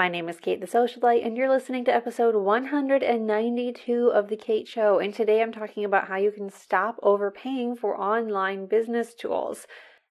My name is Kate the Socialite, and you're listening to episode 192 of The Kate Show. And today I'm talking about how you can stop overpaying for online business tools.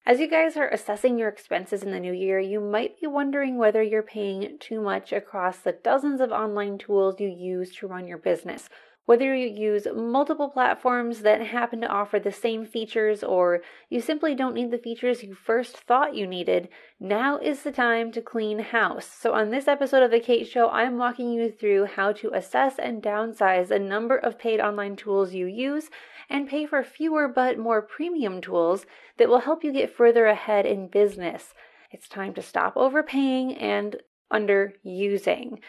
As you guys are assessing your expenses in the new year, you might be wondering whether you're paying too much across the dozens of online tools you use to run your business. Whether you use multiple platforms that happen to offer the same features or you simply don't need the features you first thought you needed, now is the time to clean house. So, on this episode of The Kate Show, I'm walking you through how to assess and downsize a number of paid online tools you use and pay for fewer but more premium tools that will help you get further ahead in business. It's time to stop overpaying and underusing.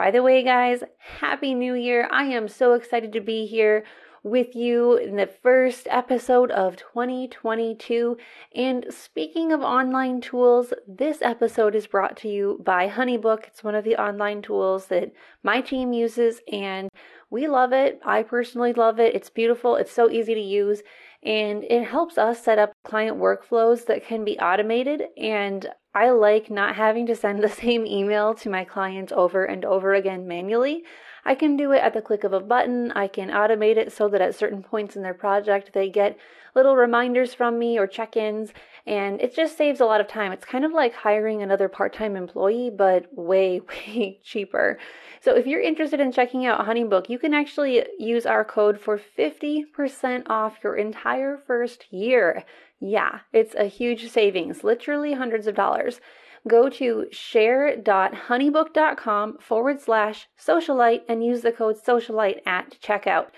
By the way, guys, Happy New Year. I am so excited to be here with you in the first episode of 2022. And speaking of online tools, this episode is brought to you by Honeybook. It's one of the online tools that my team uses, and we love it. I personally love it. It's beautiful, it's so easy to use, and it helps us set up client workflows that can be automated. And I like not having to send the same email to my clients over and over again manually. I can do it at the click of a button. I can automate it so that at certain points in their project they get little reminders from me or check ins, and it just saves a lot of time. It's kind of like hiring another part time employee, but way, way cheaper. So if you're interested in checking out Honeybook, you can actually use our code for 50% off your entire first year. Yeah, it's a huge savings, literally hundreds of dollars go to share.honeybook.com forward slash socialite and use the code socialite at checkout.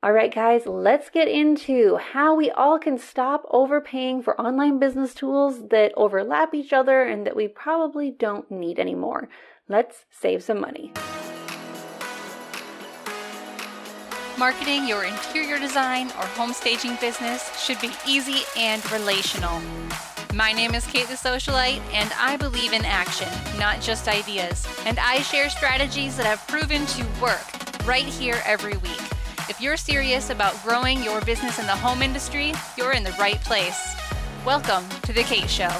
All right, guys, let's get into how we all can stop overpaying for online business tools that overlap each other and that we probably don't need anymore. Let's save some money. Marketing your interior design or home staging business should be easy and relational. My name is Kate the Socialite, and I believe in action, not just ideas. And I share strategies that have proven to work right here every week. If you're serious about growing your business in the home industry, you're in the right place. Welcome to The Kate Show.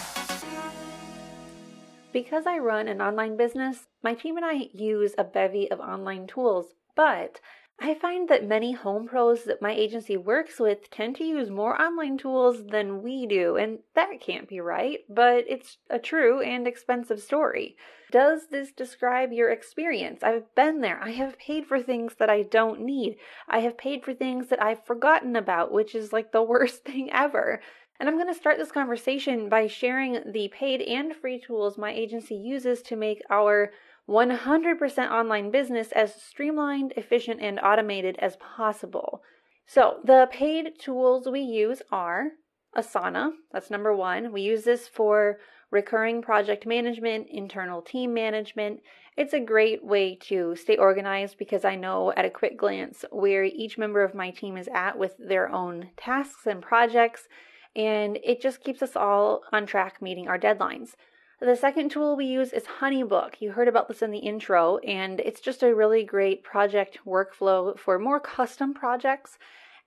Because I run an online business, my team and I use a bevy of online tools, but I find that many home pros that my agency works with tend to use more online tools than we do, and that can't be right, but it's a true and expensive story. Does this describe your experience? I've been there. I have paid for things that I don't need. I have paid for things that I've forgotten about, which is like the worst thing ever. And I'm going to start this conversation by sharing the paid and free tools my agency uses to make our 100% online business as streamlined, efficient, and automated as possible. So, the paid tools we use are Asana, that's number one. We use this for recurring project management, internal team management. It's a great way to stay organized because I know at a quick glance where each member of my team is at with their own tasks and projects, and it just keeps us all on track meeting our deadlines. The second tool we use is Honeybook. You heard about this in the intro, and it's just a really great project workflow for more custom projects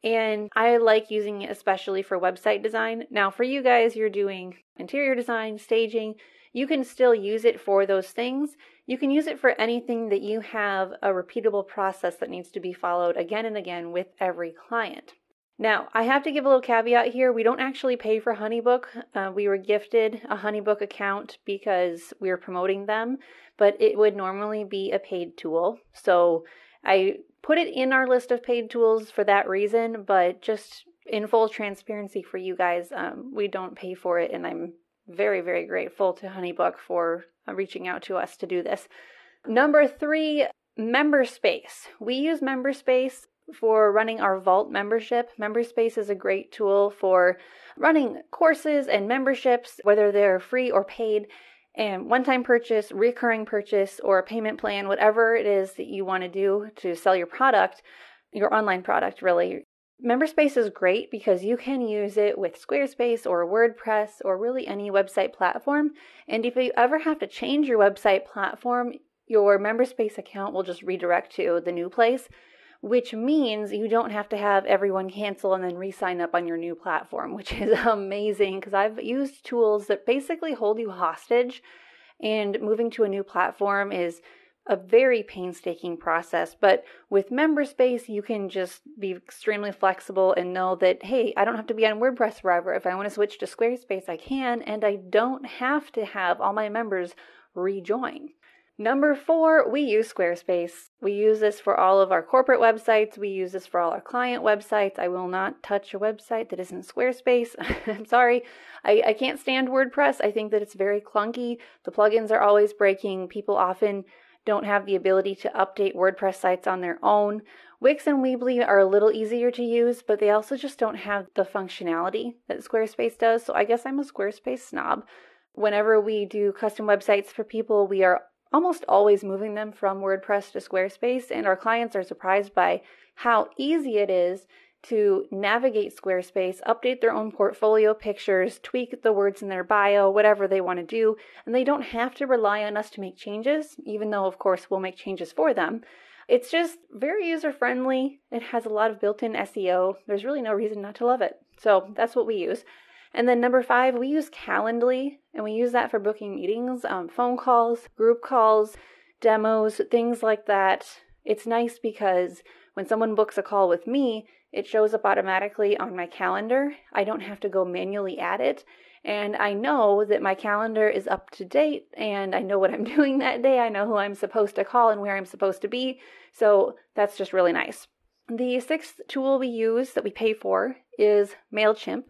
and I like using it especially for website design. Now, for you guys, you're doing interior design, staging, you can still use it for those things. You can use it for anything that you have a repeatable process that needs to be followed again and again with every client. Now, I have to give a little caveat here. We don't actually pay for Honeybook. Uh, we were gifted a Honeybook account because we are promoting them, but it would normally be a paid tool. So I put it in our list of paid tools for that reason, but just in full transparency for you guys, um, we don't pay for it, and I'm very, very grateful to Honeybook for uh, reaching out to us to do this. Number three, MemberSpace. We use MemberSpace for running our Vault membership. MemberSpace is a great tool for running courses and memberships, whether they're free or paid and one time purchase, recurring purchase, or a payment plan, whatever it is that you want to do to sell your product, your online product, really. Memberspace is great because you can use it with Squarespace or WordPress or really any website platform. And if you ever have to change your website platform, your Memberspace account will just redirect to the new place which means you don't have to have everyone cancel and then re sign up on your new platform, which is amazing because I've used tools that basically hold you hostage and moving to a new platform is a very painstaking process. But with MemberSpace, you can just be extremely flexible and know that, hey, I don't have to be on WordPress forever. If I want to switch to Squarespace, I can, and I don't have to have all my members rejoin. Number four, we use Squarespace. We use this for all of our corporate websites. We use this for all our client websites. I will not touch a website that isn't Squarespace. I'm sorry. I, I can't stand WordPress. I think that it's very clunky. The plugins are always breaking. People often don't have the ability to update WordPress sites on their own. Wix and Weebly are a little easier to use, but they also just don't have the functionality that Squarespace does. So I guess I'm a Squarespace snob. Whenever we do custom websites for people, we are almost always moving them from WordPress to Squarespace, and our clients are surprised by how easy it is to navigate Squarespace, update their own portfolio pictures, tweak the words in their bio, whatever they want to do, and they don't have to rely on us to make changes, even though, of course, we'll make changes for them. It's just very user friendly. It has a lot of built in SEO. There's really no reason not to love it. So that's what we use. And then number five, we use Calendly, and we use that for booking meetings, um, phone calls, group calls, demos, things like that. It's nice because when someone books a call with me, it shows up automatically on my calendar. I don't have to go manually add it. And I know that my calendar is up to date and I know what I'm doing that day. I know who I'm supposed to call and where I'm supposed to be. So that's just really nice. The sixth tool we use that we pay for is MailChimp.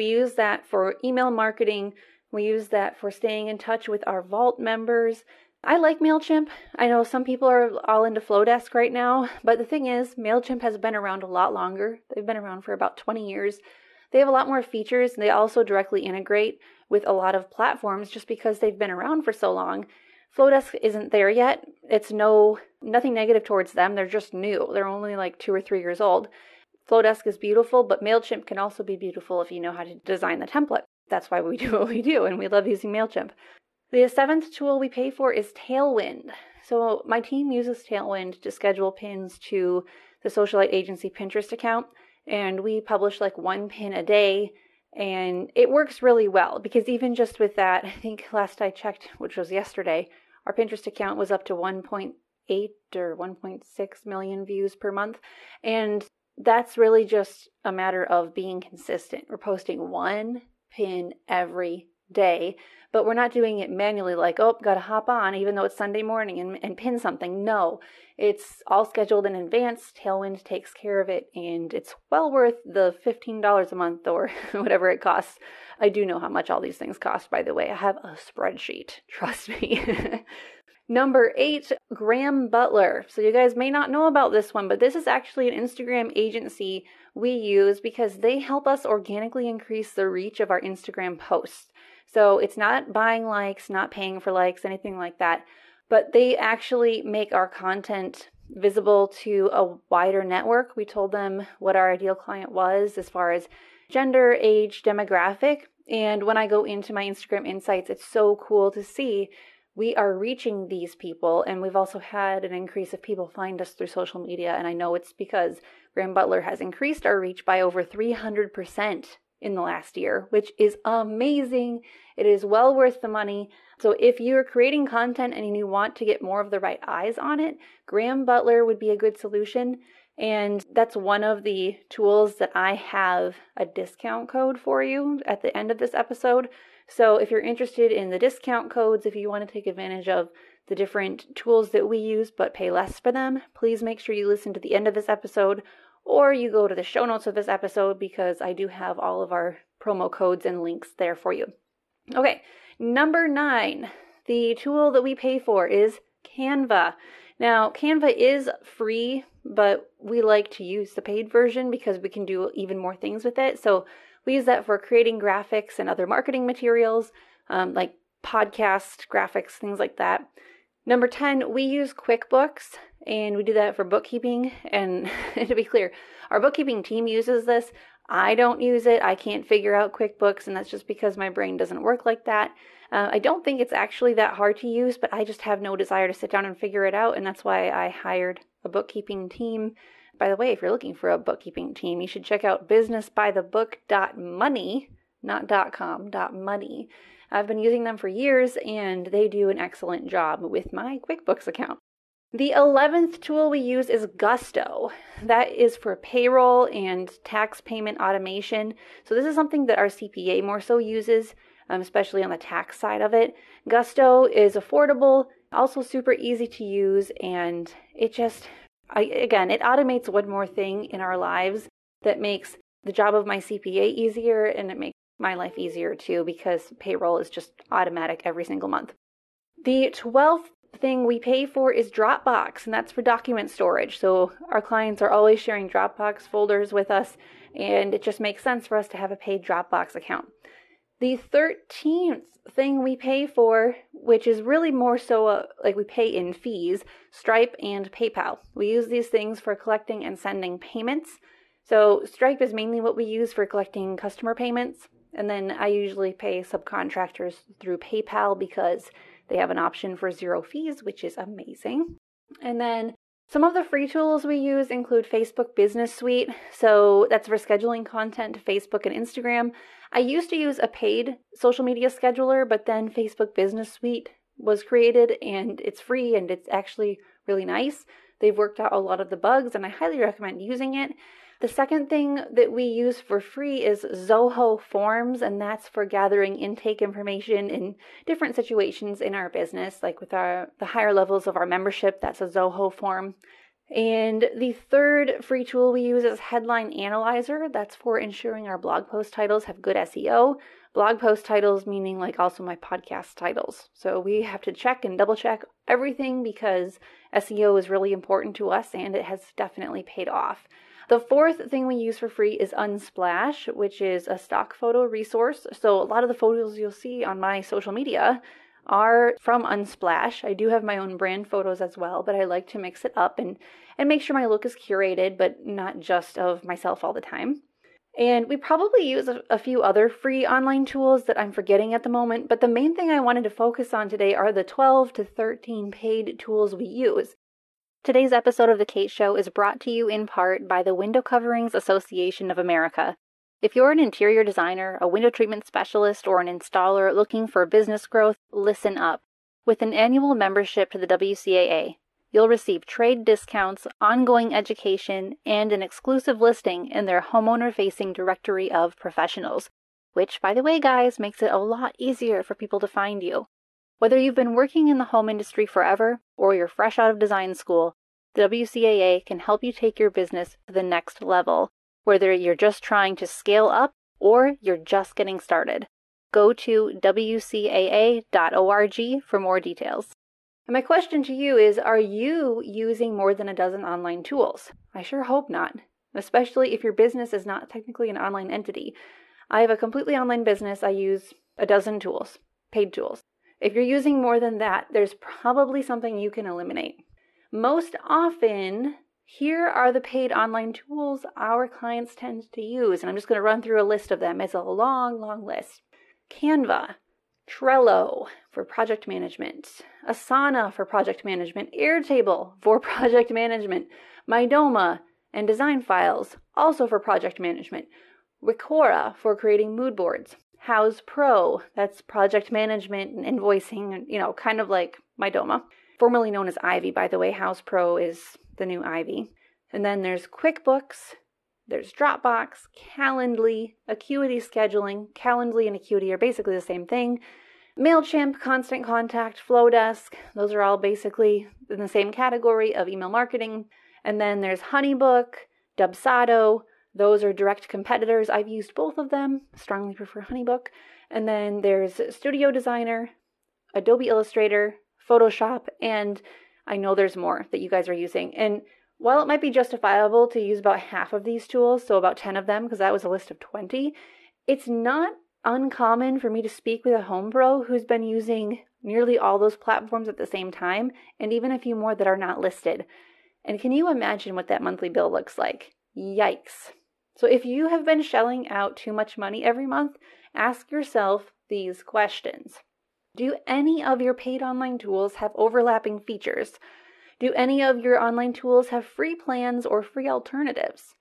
We use that for email marketing. We use that for staying in touch with our Vault members. I like MailChimp. I know some people are all into Flodesk right now, but the thing is, MailChimp has been around a lot longer. They've been around for about 20 years. They have a lot more features and they also directly integrate with a lot of platforms just because they've been around for so long. Flodesk isn't there yet. It's no nothing negative towards them. They're just new. They're only like 2 or 3 years old. Flodesk is beautiful, but MailChimp can also be beautiful if you know how to design the template. That's why we do what we do, and we love using MailChimp. The seventh tool we pay for is Tailwind. So my team uses Tailwind to schedule pins to the Socialite Agency Pinterest account, and we publish like one pin a day, and it works really well because even just with that, I think last I checked, which was yesterday, our Pinterest account was up to 1.8 or 1.6 million views per month, and that's really just a matter of being consistent. We're posting one pin every day, but we're not doing it manually like, oh, got to hop on even though it's Sunday morning and, and pin something. No, it's all scheduled in advance. Tailwind takes care of it, and it's well worth the $15 a month or whatever it costs. I do know how much all these things cost, by the way. I have a spreadsheet, trust me. Number eight, Graham Butler. So, you guys may not know about this one, but this is actually an Instagram agency we use because they help us organically increase the reach of our Instagram posts. So, it's not buying likes, not paying for likes, anything like that, but they actually make our content visible to a wider network. We told them what our ideal client was as far as gender, age, demographic. And when I go into my Instagram insights, it's so cool to see we are reaching these people and we've also had an increase of people find us through social media and i know it's because graham butler has increased our reach by over 300% in the last year which is amazing. It is well worth the money. So if you're creating content and you want to get more of the right eyes on it graham butler would be a good solution. And that's one of the tools that i have a discount code for you at the end of this episode so if you're interested in the discount codes, if you want to take advantage of the different tools that we use but pay less for them, please make sure you listen to the end of this episode or you go to the show notes of this episode because I do have all of our promo codes and links there for you. Okay, number nine, the tool that we pay for is Canva. Now, Canva is free, but we like to use the paid version because we can do even more things with it. So we use that for creating graphics and other marketing materials, um, like podcast graphics, things like that. Number 10, we use QuickBooks and we do that for bookkeeping. And to be clear, our bookkeeping team uses this. I don't use it. I can't figure out QuickBooks, and that's just because my brain doesn't work like that. Uh, I don't think it's actually that hard to use, but I just have no desire to sit down and figure it out, and that's why I hired a bookkeeping team by the way, if you're looking for a bookkeeping team, you should check out businessbythebook.money, not .com, .money. I've been using them for years and they do an excellent job with my QuickBooks account. The 11th tool we use is Gusto. That is for payroll and tax payment automation. So, this is something that our CPA more so uses, um, especially on the tax side of it. Gusto is affordable, also super easy to use, and it just, I, again, it automates one more thing in our lives that makes the job of my CPA easier and it makes my life easier too because payroll is just automatic every single month. The 12th thing we pay for is Dropbox, and that's for document storage. So our clients are always sharing Dropbox folders with us, and it just makes sense for us to have a paid Dropbox account. The 13th thing we pay for, which is really more so uh, like we pay in fees, Stripe and PayPal. We use these things for collecting and sending payments. So Stripe is mainly what we use for collecting customer payments. And then I usually pay subcontractors through PayPal because they have an option for zero fees, which is amazing. And then some of the free tools we use include Facebook Business Suite. So that's for scheduling content to Facebook and Instagram. I used to use a paid social media scheduler, but then Facebook Business Suite was created and it's free and it's actually really nice. They've worked out a lot of the bugs and I highly recommend using it. The second thing that we use for free is Zoho Forms, and that's for gathering intake information in different situations in our business, like with our the higher levels of our membership. That's a Zoho form. And the third free tool we use is Headline Analyzer. That's for ensuring our blog post titles have good SEO. Blog post titles meaning like also my podcast titles. So we have to check and double check everything because SEO is really important to us and it has definitely paid off. The fourth thing we use for free is Unsplash, which is a stock photo resource. So a lot of the photos you'll see on my social media are from Unsplash. I do have my own brand photos as well, but I like to mix it up and and make sure my look is curated, but not just of myself all the time. And we probably use a, a, few other free online tools that I'm forgetting at the moment, but the main thing I wanted to focus on today are the 12 to 13 paid tools we use. Today's episode of The Kate Show is brought to you in part by the Window Coverings Association of America. If you're an interior designer, a window treatment specialist, or an installer looking for business growth, listen up. With an annual membership to the WCAA, you'll receive trade discounts, ongoing education, and an exclusive listing in their homeowner facing directory of professionals, which, by the way, guys, makes it a lot easier for people to find you. Whether you've been working in the home industry forever or you're fresh out of design school, the WCAA can help you take your business to the next level, whether you're just trying to scale up or you're just getting started. Go to WCAA.org for more details. And my question to you is Are you using more than a dozen online tools? I sure hope not, especially if your business is not technically an online entity. I have a completely online business. I use a dozen tools, paid tools. If you're using more than that, there's probably something you can eliminate. Most often, here are the paid online tools our clients tend to use, and I'm just going to run through a list of them. It's a long, long list. Canva, Trello for project management, Asana for project management, Airtable for project management, Mydoma and design files also for project management, Wikora for creating mood boards, Houzz Pro, that's project management and invoicing, you know, kind of like Mydoma. Formerly known as Ivy, by the way. Houzz Pro is the new Ivy. And then there's QuickBooks, there's Dropbox, Calendly, Acuity Scheduling. Calendly and Acuity are basically the same thing. MailChimp, Constant Contact, Flodesk, those are all basically in the same category of email marketing. And then there's Honeybook, Dubsado, those are direct competitors. I've used both of them, strongly prefer Honeybook. And then there's Studio Designer, Adobe Illustrator, Photoshop, and I know there's more that you guys are using. And while it might be justifiable to use about half of these tools, so about 10 of them, because that was a list of 20, it's not uncommon for me to speak with a home pro who's been using nearly all those platforms at the same time, and even a few more that are not listed. And can you imagine what that monthly bill looks like? Yikes. So if you have been shelling out too much money every month, ask yourself these questions. Do any of your paid online tools have overlapping features? Do any of your online tools have free plans or free alternatives?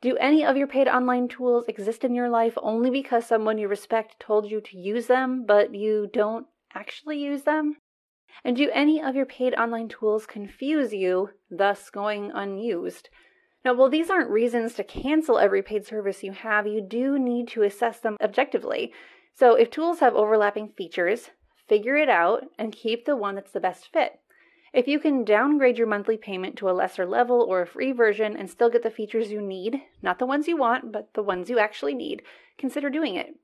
Do any of your paid online tools exist in your life only because someone you respect told you to use them, but you don't actually use them? And do any of your paid online tools confuse you, thus going unused? Now, while these aren't reasons to cancel every paid service you have, you do need to assess them objectively. So, if tools have overlapping features, figure it out and keep the one that's the best fit. If you can downgrade your monthly payment to a lesser level or a free version and still get the features you need, not the ones you want, but the ones you actually need, consider doing it.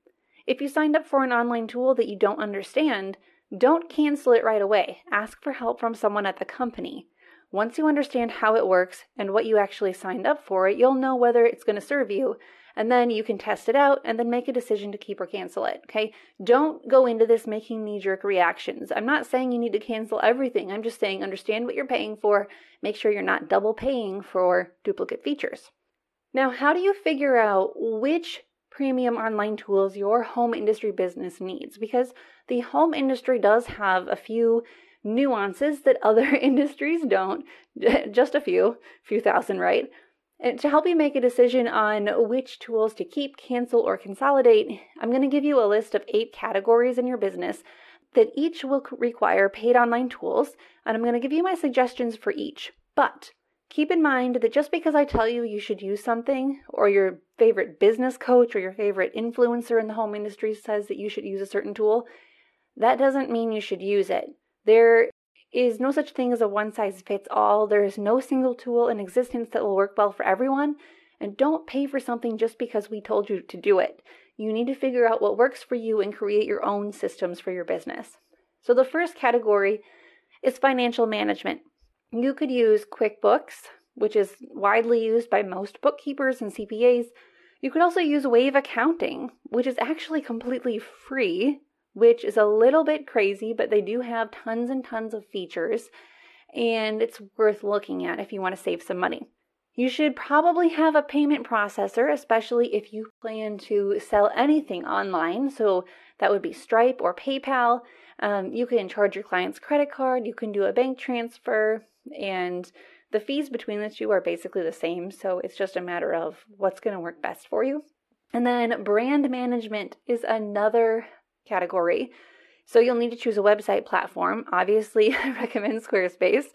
If you signed up for an online tool that you don't understand, don't cancel it right away. Ask for help from someone at the company. Once you understand how it works and what you actually signed up for, you'll know whether it's going to serve you and then you can test it out and then make a decision to keep or cancel it. Okay. Don't go into this making knee jerk reactions. I'm not saying you need to cancel everything. I'm just saying understand what you're paying for. Make sure you're not double paying for duplicate features. Now, how do you figure out which premium online tools your home industry business needs? Because the home industry does have a few nuances that other industries don't, just a few, few thousand, right? And to help you make a decision on which tools to keep, cancel, or consolidate, I'm going to give you a list of eight categories in your business that each will require paid online tools, and I'm going to give you my suggestions for each. But keep in mind that just because I tell you you should use something, or your favorite business coach or your favorite influencer in the home industry says that you should use a certain tool, that doesn't mean you should use it. There is no such thing as a one size fits all. There is no single tool in existence that will work well for everyone. And don't pay for something just because we told you to do it. You need to figure out what works for you and create your own systems for your business. So, the first category is financial management. You could use QuickBooks, which is widely used by most bookkeepers and CPAs. You could also use Wave Accounting, which is actually completely free which is a little bit crazy, but they do have tons and tons of features, and it's worth looking at if you want to save some money. You should probably have a payment processor, especially if you plan to sell anything online. So that would be Stripe or PayPal. Um, you can charge your client's credit card, you can do a bank transfer, and the fees between the two are basically the same. So it's just a matter of what's going to work best for you. And then brand management is another category. So you'll need to choose a website platform. Obviously, I recommend Squarespace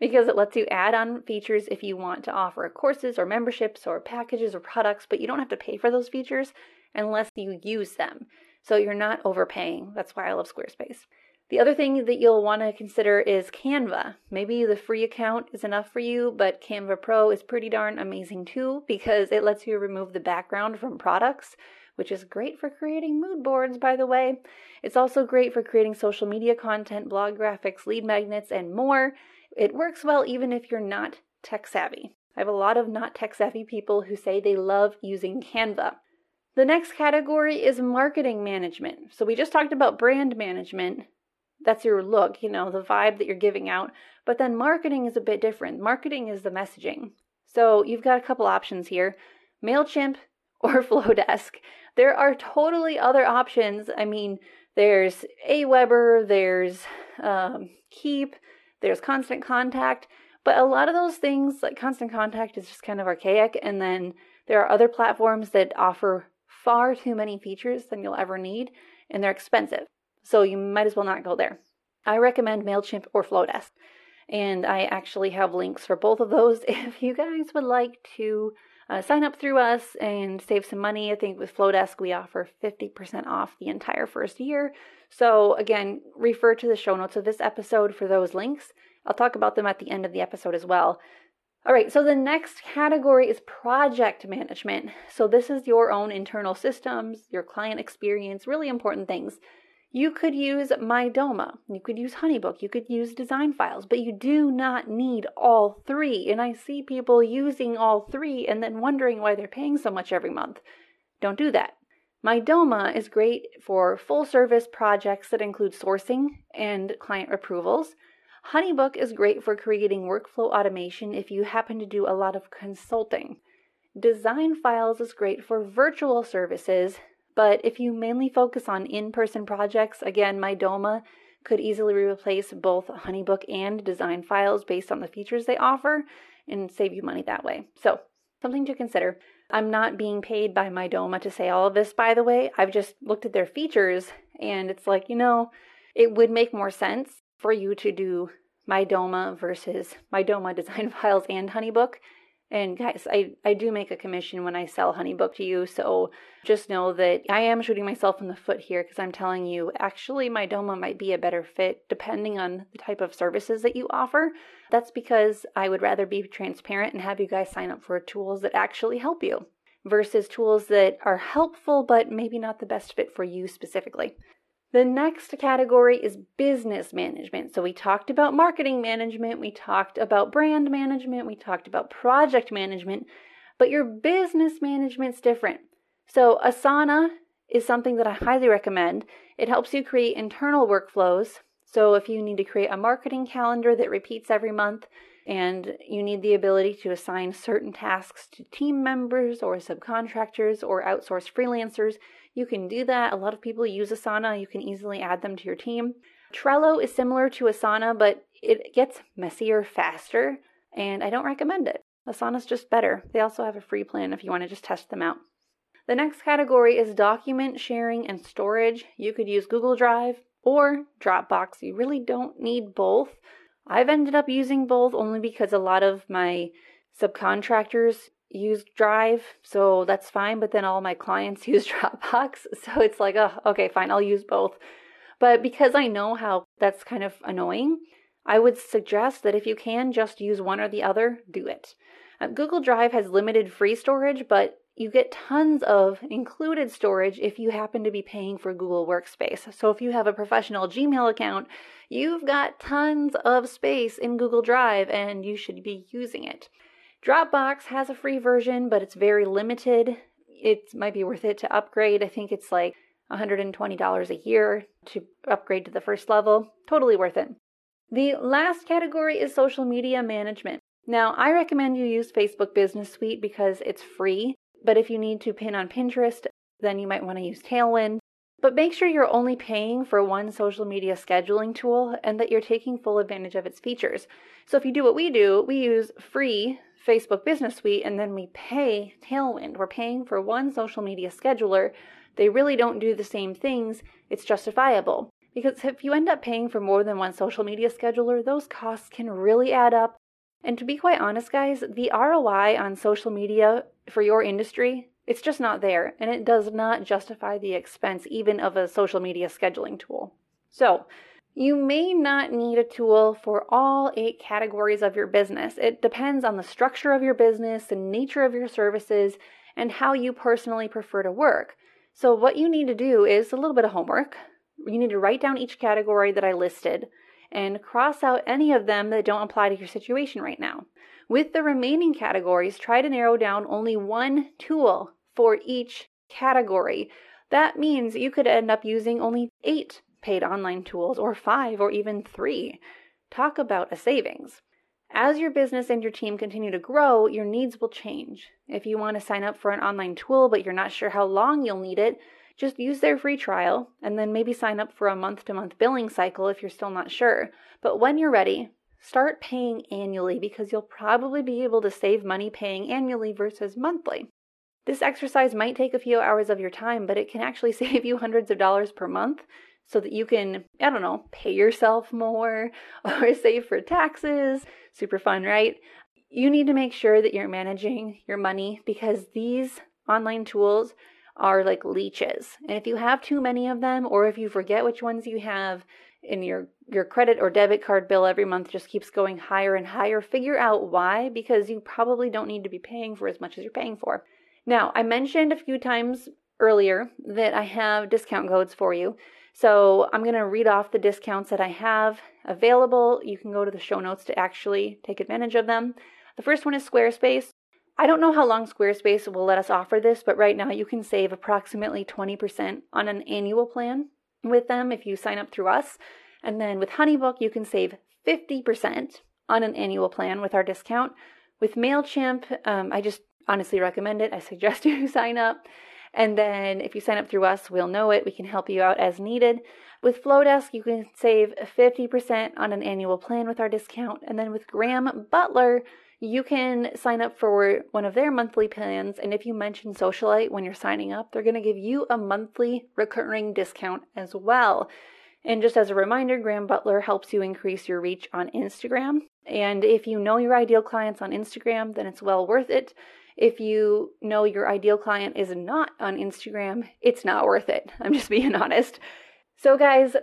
because it lets you add on features if you want to offer courses or memberships or packages or products, but you don't have to pay for those features unless you use them. So you're not overpaying. That's why I love Squarespace. The other thing that you'll want to consider is Canva. Maybe the free account is enough for you, but Canva Pro is pretty darn amazing too because it lets you remove the background from products which is great for creating mood boards, by the way. It's also great for creating social media content, blog graphics, lead magnets, and more. It works well even if you're not tech savvy. I have a lot of not tech savvy people who say they love using Canva. The next category is marketing management. So we just talked about brand management. That's your look, you know, the vibe that you're giving out. But then marketing is a bit different. Marketing is the messaging. So you've got a couple options here MailChimp or Flodesk. There are totally other options. I mean, there's Aweber, there's um, Keap, there's Constant Contact, but a lot of those things, like Constant Contact, is just kind of archaic. And then there are other platforms that offer far too many features than you'll ever need, and they're expensive. So you might as well not go there. I recommend MailChimp or Flodesk. And I actually have links for both of those if you guys would like to uh, sign up through us and save some money. I think with Flodesk, we offer 50% off the entire first year. So, again, refer to the show notes of this episode for those links. I'll talk about them at the end of the episode as well. All right, so the next category is project management. So, this is your own internal systems, your client experience, really important things. You could use Mydoma, you could use Honeybook, you could use design files, but you do not need all three. And I see people using all three and then wondering why they're paying so much every month. Don't do that. Mydoma is great for full service projects that include sourcing and client approvals. Honeybook is great for creating workflow automation if you happen to do a lot of consulting. Design Files is great for virtual services but if you mainly focus on in person projects, again, Mydoma could easily replace both Honeybook and design files based on the features they offer and save you money that way. So, something to consider. I'm not being paid by Mydoma to say all of this, by the way. I've just looked at their features and it's like, you know, it would make more sense for you to do Mydoma versus Mydoma design files and Honeybook and guys, I, I do make a commission when I sell HoneyBook to you, so just know that I am shooting myself in the foot here because I'm telling you, actually, Mydoma might be a better fit depending on the type of services that you offer. That's because I would rather be transparent and have you guys sign up for tools that actually help you versus tools that are helpful but maybe not the best fit for you specifically. The next category is business management. So we talked about marketing management, we talked about brand management, we talked about project management, but your business management's different. So Asana is something that I highly recommend. It helps you create internal workflows. So if you need to create a marketing calendar that repeats every month, and you need the ability to assign certain tasks to team members or subcontractors or outsource freelancers. You can do that. A lot of people use Asana. You can easily add them to your team. Trello is similar to Asana, but it gets messier faster, and I don't recommend it. Asana's just better. They also have a free plan if you want to just test them out. The next category is document sharing and storage. You could use Google Drive or Dropbox. You really don't need both. I've ended up using both only because a lot of my subcontractors use Drive, so that's fine, but then all my clients use Dropbox. So it's like, oh, okay, fine, I'll use both. But because I know how that's kind of annoying, I would suggest that if you can just use one or the other, do it. Uh, Google Drive has limited free storage, but you get tons of included storage if you happen to be paying for Google Workspace. So if you have a professional Gmail account, you've got tons of space in Google Drive and you should be using it. Dropbox has a free version, but it's very limited. It might be worth it to upgrade. I think it's like $120 a year to upgrade to the first level. Totally worth it. The last category is social media management. Now, I recommend you use Facebook Business Suite because it's free but if you need to pin on Pinterest, then you might want to use Tailwind. But make sure you're only paying for one social media scheduling tool and that you're taking full advantage of its features. So if you do what we do, we use free Facebook Business Suite and then we pay Tailwind. We're paying for one social media scheduler. They really don't do the same things. It's justifiable. Because if you end up paying for more than one social media scheduler, those costs can really add up and to be quite honest, guys, the ROI on social media for your industry, it's just not there. And it does not justify the expense even of a social media scheduling tool. So, you may not need a tool for all eight categories of your business. It depends on the structure of your business, the nature of your services, and how you personally prefer to work. So, what you need to do is a little bit of homework. You need to write down each category that I listed and cross out any of them that don't apply to your situation right now. With the remaining categories, try to narrow down only one tool for each category. That means you could end up using only eight paid online tools, or five, or even three. Talk about a savings. As your business and your team continue to grow, your needs will change. If you want to sign up for an online tool but you're not sure how long you'll need it, just use their free trial and then maybe sign up for a month to month billing cycle if you're still not sure. But when you're ready, start paying annually because you'll probably be able to save money paying annually versus monthly. This exercise might take a few hours of your time, but it can actually save you hundreds of dollars per month so that you can, I don't know, pay yourself more or save for taxes. Super fun, right? You need to make sure that you're managing your money because these online tools are like leeches. And if you have too many of them, or if you forget which ones you have, and your your credit or debit card bill every month just keeps going higher and higher, figure out why because you probably don't need to be paying for as much as you're paying for. Now, I mentioned a few times earlier that I have discount codes for you. So I'm going to read off the discounts that I have available. You can go to the show notes to actually take advantage of them. The first one is Squarespace. I don't know how long Squarespace will let us offer this, but right now you can save approximately 20% on an annual plan with them if you sign up through us. And then with Honeybook, you can save 50% on an annual plan with our discount. With MailChimp, um, I just honestly recommend it. I suggest you sign up. And then if you sign up through us, we'll know it. We can help you out as needed. With Flodesk, you can save 50% on an annual plan with our discount. And then with Graham Butler, you can sign up for one of their monthly plans. And if you mention Socialite when you're signing up, they're going to give you a monthly recurring discount as well. And just as a reminder, Graham Butler helps you increase your reach on Instagram. And if you know your ideal clients on Instagram, then it's well worth it. If you know your ideal client is not on Instagram, it's not worth it. I'm just being honest. So, guys,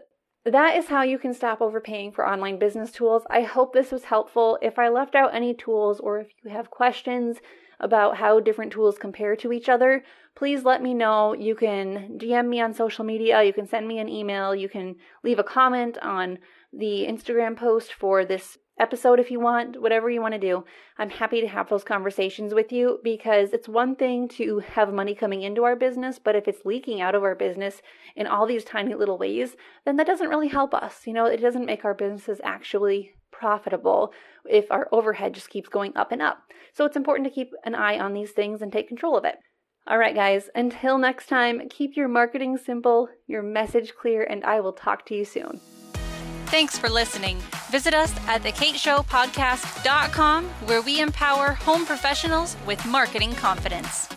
that is how you can stop overpaying for online business tools. I hope this was helpful. If I left out any tools or if you have questions about how different tools compare to each other, please let me know. You can DM me on social media, you can send me an email, you can leave a comment on the Instagram post for this episode if you want, whatever you want to do. I'm happy to have those conversations with you because it's one thing to have money coming into our business, but if it's leaking out of our business in all these tiny little ways, then that doesn't really help us. You know, it doesn't make our businesses actually profitable if our overhead just keeps going up and up. So it's important to keep an eye on these things and take control of it. All right, guys, until next time, keep your marketing simple, your message clear, and I will talk to you soon. Thanks for listening. Visit us at thekateshowpodcast.com where we empower home professionals with marketing confidence.